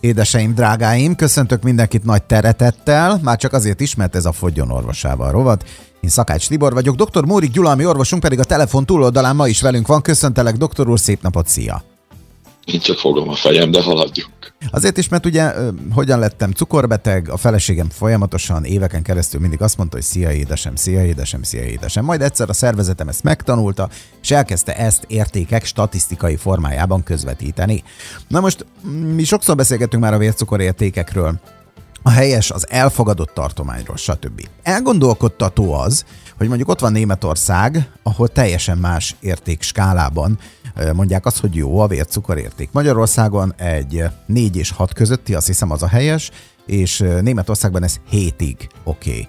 Édeseim, drágáim, köszöntök mindenkit nagy teretettel, már csak azért is, mert ez a Fogjon orvosával rovat. Én Szakács Tibor vagyok, dr. Mórik Gyulami orvosunk pedig a telefon túloldalán ma is velünk van. Köszöntelek, doktor úr, szép napot, szia! Én csak fogom a fejem, de haladjunk. Azért is, mert ugye hogyan lettem cukorbeteg, a feleségem folyamatosan éveken keresztül mindig azt mondta, hogy szia édesem, szia édesem, szia édesem. Majd egyszer a szervezetem ezt megtanulta, és elkezdte ezt értékek statisztikai formájában közvetíteni. Na most mi sokszor beszélgetünk már a vércukorértékekről, a helyes, az elfogadott tartományról, stb. Elgondolkodtató az, hogy mondjuk ott van Németország, ahol teljesen más értékskálában mondják azt, hogy jó a vércukorérték. Magyarországon egy 4 és 6 közötti, azt hiszem az a helyes, és Németországban ez 7-ig oké. Okay.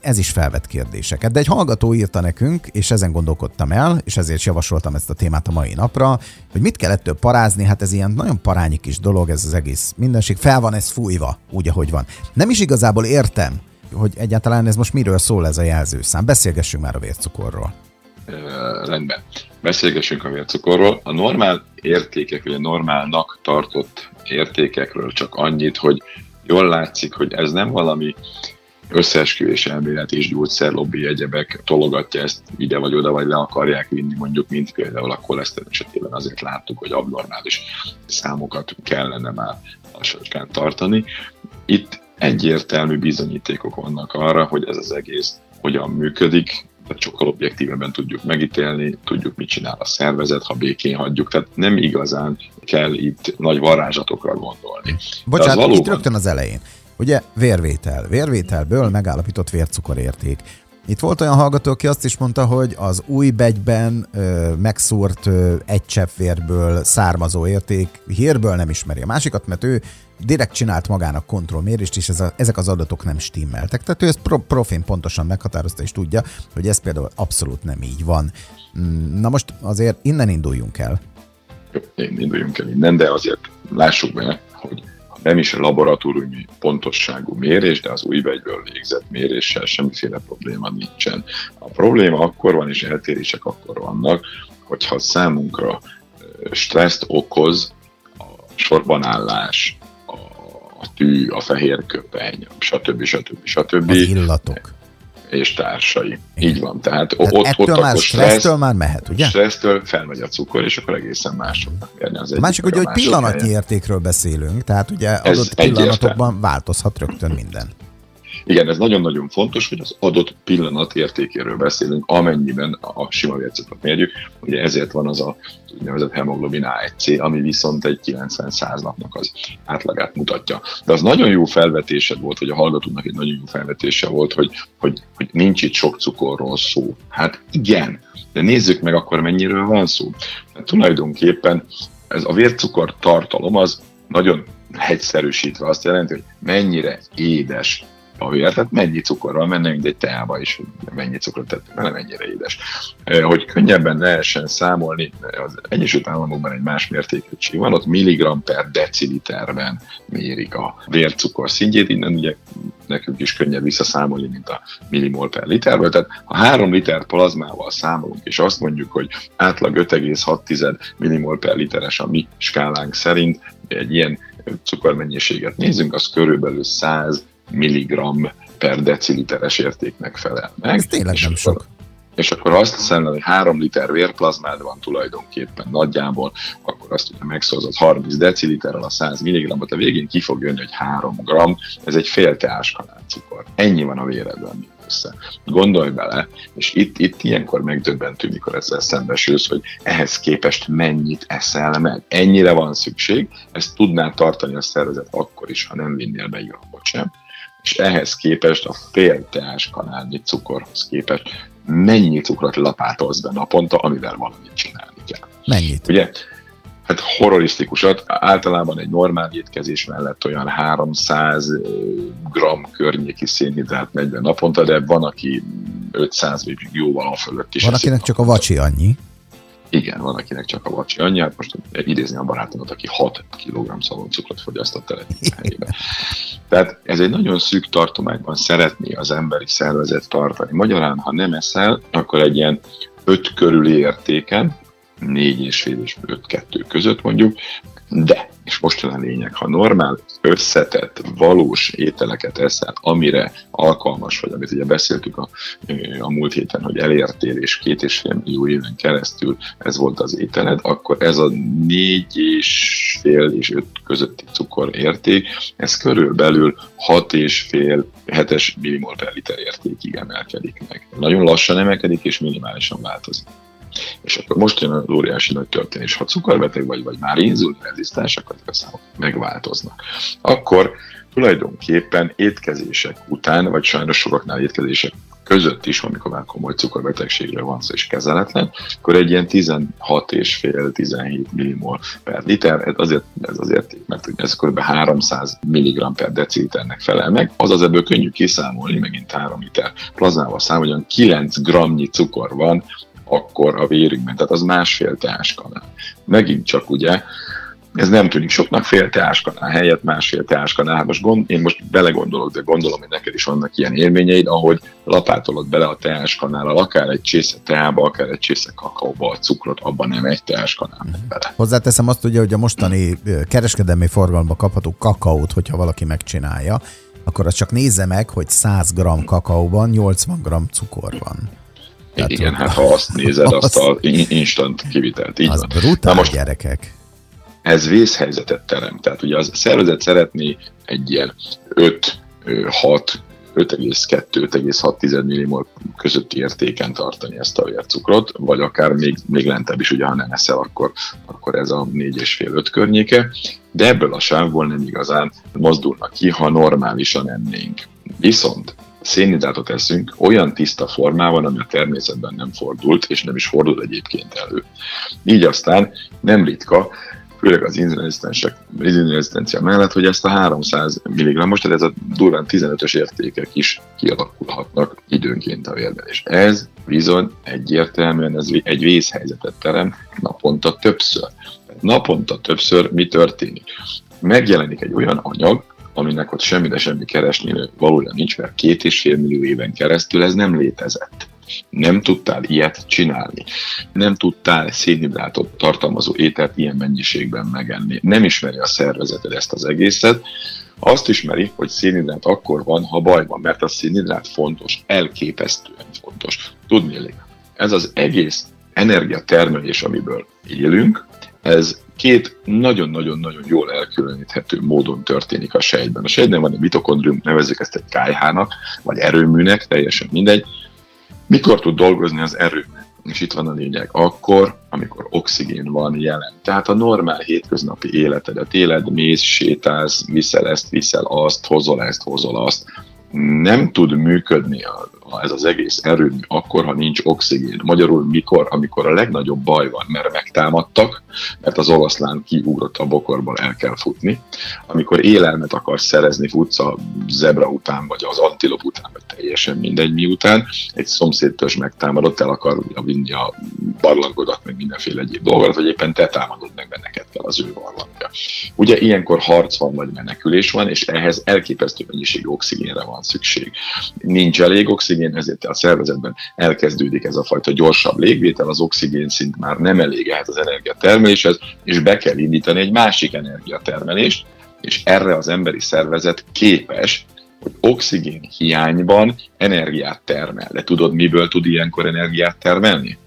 Ez is felvet kérdéseket. De egy hallgató írta nekünk, és ezen gondolkodtam el, és ezért javasoltam ezt a témát a mai napra, hogy mit kell ettől parázni, hát ez ilyen nagyon parányi kis dolog, ez az egész mindenség. Fel van ez fújva, úgy, ahogy van. Nem is igazából értem, hogy egyáltalán ez most miről szól ez a jelzőszám. Beszélgessünk már a vércukorról. Rendben. Beszélgessünk a vércukorról. A normál értékek, vagy a normálnak tartott értékekről csak annyit, hogy jól látszik, hogy ez nem valami összeesküvés elmélet és gyógyszerlobbi egyebek tologatja ezt ide vagy oda, vagy le akarják vinni, mondjuk, mint például a koleszterin esetében azért láttuk, hogy abnormális számokat kellene már lassacskán tartani. Itt egyértelmű bizonyítékok vannak arra, hogy ez az egész hogyan működik, tehát sokkal objektívebben tudjuk megítélni, tudjuk, mit csinál a szervezet, ha békén hagyjuk, tehát nem igazán kell itt nagy varázsatokra gondolni. Bocsánat, valóban... itt rögtön az elején. Ugye vérvétel. Vérvételből megállapított vércukorérték. Itt volt olyan hallgató, aki azt is mondta, hogy az új begyben ö, megszúrt ö, egy csepp vérből származó érték hírből nem ismeri a másikat, mert ő direkt csinált magának kontrollmérést, és ez a, ezek az adatok nem stimmeltek. Tehát ő ezt pro, profén pontosan meghatározta, és tudja, hogy ez például abszolút nem így van. Mm, na most azért innen induljunk el. Én induljunk el innen, de azért lássuk be, hogy nem is laboratóriumi pontosságú mérés, de az új begyből végzett méréssel semmiféle probléma nincsen. A probléma akkor van, és eltérések akkor vannak, hogyha számunkra stresszt okoz a sorbanállás, a tű, a fehér köpeny, stb. stb. stb. Az illatok és társai. Igen. Így van. Tehát, Tehát ott, ettől ott már stressztől már mehet, ugye? Stressztől felmegy a cukor, és akkor egészen mások Az a másik, ugye, hogy pillanatnyi helyen. értékről beszélünk, tehát ugye adott pillanatokban változhat rögtön minden. Igen, ez nagyon-nagyon fontos, hogy az adott pillanat értékéről beszélünk, amennyiben a sima vércukrot mérjük. Ugye ezért van az a úgynevezett hemoglobin A1C, ami viszont egy 90-100 napnak az átlagát mutatja. De az nagyon jó felvetésed volt, hogy a hallgatónak egy nagyon jó felvetése volt, hogy, hogy, hogy nincs itt sok cukorról szó. Hát igen, de nézzük meg akkor mennyiről van szó. Hát tulajdonképpen ez a vércukor tartalom az nagyon hegyszerűsítve azt jelenti, hogy mennyire édes a vér, tehát mennyi cukorral menne, mint egy teába is, mennyi cukrot tettünk, nem ennyire édes. Hogy könnyebben lehessen számolni, az Egyesült Államokban egy más mértékegység van, ott milligram per deciliterben mérik a vércukor szintjét, innen ugye nekünk is könnyebb visszaszámolni, mint a millimol per literből. Tehát ha 3 liter plazmával számolunk, és azt mondjuk, hogy átlag 5,6 millimol per literes a mi skálánk szerint, egy ilyen cukormennyiséget nézzünk, az körülbelül 100 milligram per deciliteres értéknek felel meg. Ez tényleg nem sok. És akkor azt hiszem, hogy 3 liter vérplazmád van tulajdonképpen nagyjából, akkor azt ugye megszózott 30 deciliterrel a 100 mg-ot, a végén ki fog jönni, hogy 3 g, ez egy fél teáskanál cukor. Ennyi van a véredben össze. Gondolj bele, és itt, itt ilyenkor megdöbbentő, mikor ezzel szembesülsz, hogy ehhez képest mennyit eszel meg. Ennyire van szükség, ezt tudná tartani a szervezet akkor is, ha nem vinnél be grammot sem és ehhez képest a fél teás kanálnyi cukorhoz képest mennyi cukrot lapátolsz be naponta, amivel valamit csinálni kell. Mennyit? Ugye? Hát horrorisztikusat. Általában egy normál étkezés mellett olyan 300 gram környéki szénhidrát megy be naponta, de van, aki 500 vagy jóval a fölött is. Van, akinek csak a vacsi annyi. Igen, van, akinek csak a vacsi annyi. Hát most idézni a barátomat, aki 6 kg szaloncukrot fogyasztott el egy Tehát ez egy nagyon szűk tartományban szeretné az emberi szervezet tartani. Magyarán, ha nem eszel, akkor egy ilyen 5 körüli értéken, 4 és fél és 5-2 között mondjuk, de és most jön a lényeg, ha normál, összetett, valós ételeket eszel, amire alkalmas vagy, amit ugye beszéltük a, a múlt héten, hogy elértél, és két és fél millió éven keresztül ez volt az ételed, akkor ez a négy és fél és öt közötti cukor érték, ez körülbelül hat és fél hetes millimol per liter értékig emelkedik meg. Nagyon lassan emelkedik, és minimálisan változik. És akkor most jön az óriási nagy történés. Ha cukorbeteg vagy, vagy már inzulinrezisztens, akkor a számok megváltoznak. Akkor tulajdonképpen étkezések után, vagy sajnos sokaknál étkezések között is, amikor már komoly cukorbetegségről van szó és kezeletlen, akkor egy ilyen 16 és fél 17 millimol per liter, ez azért, ez azért, mert ez kb. 300 mg per deciliternek felel meg, azaz ebből könnyű kiszámolni, megint 3 liter plazmával számoljon, 9 gramnyi cukor van akkor a vérünkben, tehát az másfél teáskanál. Megint csak ugye, ez nem tűnik soknak, fél teáskanál helyett másfél teáskanál. Hát most gond, én most belegondolok, de gondolom, hogy neked is vannak ilyen élményeid, ahogy lapátolod bele a teáskanállal, akár egy csésze teába, akár egy csésze kakaóba a cukrot, abban nem egy teáskanál megy bele. Hozzáteszem azt ugye, hogy a mostani kereskedelmi forgalomba kapható kakaót, hogyha valaki megcsinálja, akkor azt csak nézze meg, hogy 100 g kakaóban 80 g cukor van. Tehát Igen, hát ha azt nézed, azt a instant kivitelt. Így az van. brutál, Na most gyerekek. Ez vészhelyzetet terem. Tehát ugye az szervezet szeretné egy ilyen 5, 6, 5,2-5,6 millimol közötti értéken tartani ezt a vércukrot, vagy akár még, még lentebb is, ugye ha nem eszel, akkor, akkor ez a 4,5-5 környéke, de ebből a sávból nem igazán mozdulnak ki, ha normálisan ennénk. Viszont szénhidrátot eszünk olyan tiszta formában, ami a természetben nem fordult, és nem is fordul egyébként elő. Így aztán nem ritka, főleg az inzulinrezisztencia mellett, hogy ezt a 300 mg, most tehát ez a durván 15-ös értékek is kialakulhatnak időnként a vérben. És ez bizony egyértelműen ez egy vészhelyzetet terem naponta többször. Naponta többször mi történik? Megjelenik egy olyan anyag, aminek ott semmi, de semmi keresni valójában nincs, mert két és fél millió éven keresztül ez nem létezett. Nem tudtál ilyet csinálni. Nem tudtál szénhidrátot tartalmazó ételt ilyen mennyiségben megenni. Nem ismeri a szervezeted ezt az egészet. Azt ismeri, hogy szénhidrát akkor van, ha baj van, mert a szénhidrát fontos, elképesztően fontos. Tudni ez az egész energiatermelés, amiből élünk, ez két nagyon-nagyon-nagyon jól elkülöníthető módon történik a sejtben. A sejtben van egy mitokondrium, nevezzük ezt egy KH-nak, vagy erőműnek, teljesen mindegy. Mikor tud dolgozni az erőmű? És itt van a lényeg. Akkor, amikor oxigén van jelen. Tehát a normál hétköznapi életedet éled, mész, sétálsz, viszel ezt, viszel azt, hozol ezt, hozol azt. Nem tud működni a ez az egész erőmű akkor, ha nincs oxigén. Magyarul mikor? Amikor a legnagyobb baj van, mert megtámadtak, mert az oroszlán kiugrott a bokorból, el kell futni. Amikor élelmet akarsz szerezni, futsz a zebra után, vagy az antilop után, vagy teljesen mindegy mi egy szomszédtörzs megtámadott, el akar vinni a barlangodat, meg mindenféle egyéb dolgot, vagy éppen te támadod meg, mert neked kell az ő barlangja. Ugye ilyenkor harc van, vagy menekülés van, és ehhez elképesztő mennyiségű oxigénre van szükség. Nincs elég oxigén, ezért a szervezetben elkezdődik ez a fajta gyorsabb légvétel, az oxigén szint már nem elég ehhez az energiatermeléshez, és be kell indítani egy másik energiatermelést, és erre az emberi szervezet képes, hogy oxigén hiányban energiát termel. De tudod, miből tud ilyenkor energiát termelni?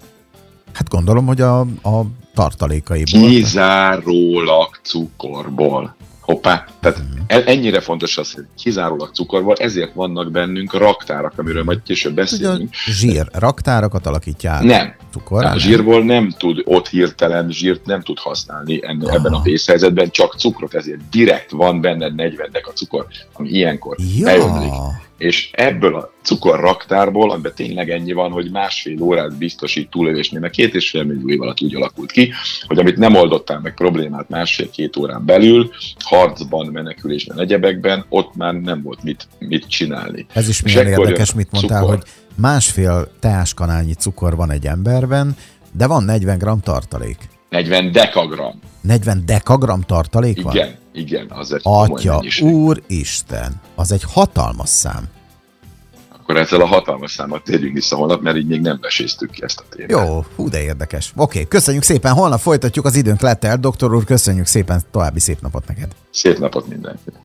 Hát gondolom, hogy a, a tartalékaiból. Kizárólag cukorból. Hoppá, tehát ennyire fontos az, hogy kizárólag cukorból, ezért vannak bennünk raktárak, amiről majd később beszélünk. Ugyan, zsír, raktárakat alakítják. Nem. Cukor, a zsírból nem tud ott hirtelen zsírt nem tud használni enne, ebben a vészhelyzetben, csak cukrot, ezért direkt van benned 40 a cukor, ami ilyenkor ja. bejönik és ebből a cukorraktárból, amiben tényleg ennyi van, hogy másfél órát biztosít túlélésnél, mert két és fél millió év alatt úgy alakult ki, hogy amit nem oldottál meg problémát másfél-két órán belül, harcban, menekülésben, egyebekben, ott már nem volt mit, mit csinálni. Ez is milyen érdekes, mit mondtál, cukor. hogy másfél teáskanálnyi cukor van egy emberben, de van 40 g tartalék. 40 dekagram. 40 dekagram tartalék van? Igen, igen, az egy Atya, úr Isten, az egy hatalmas szám. akkor ezzel a hatalmas számmal térjünk vissza holnap, mert így még nem beséztük ki ezt a témát. Jó, hú de érdekes. Oké, köszönjük szépen, holnap folytatjuk, az időnk lett el. Doktor úr, köszönjük szépen, további szép napot neked. Szép napot mindenkinek.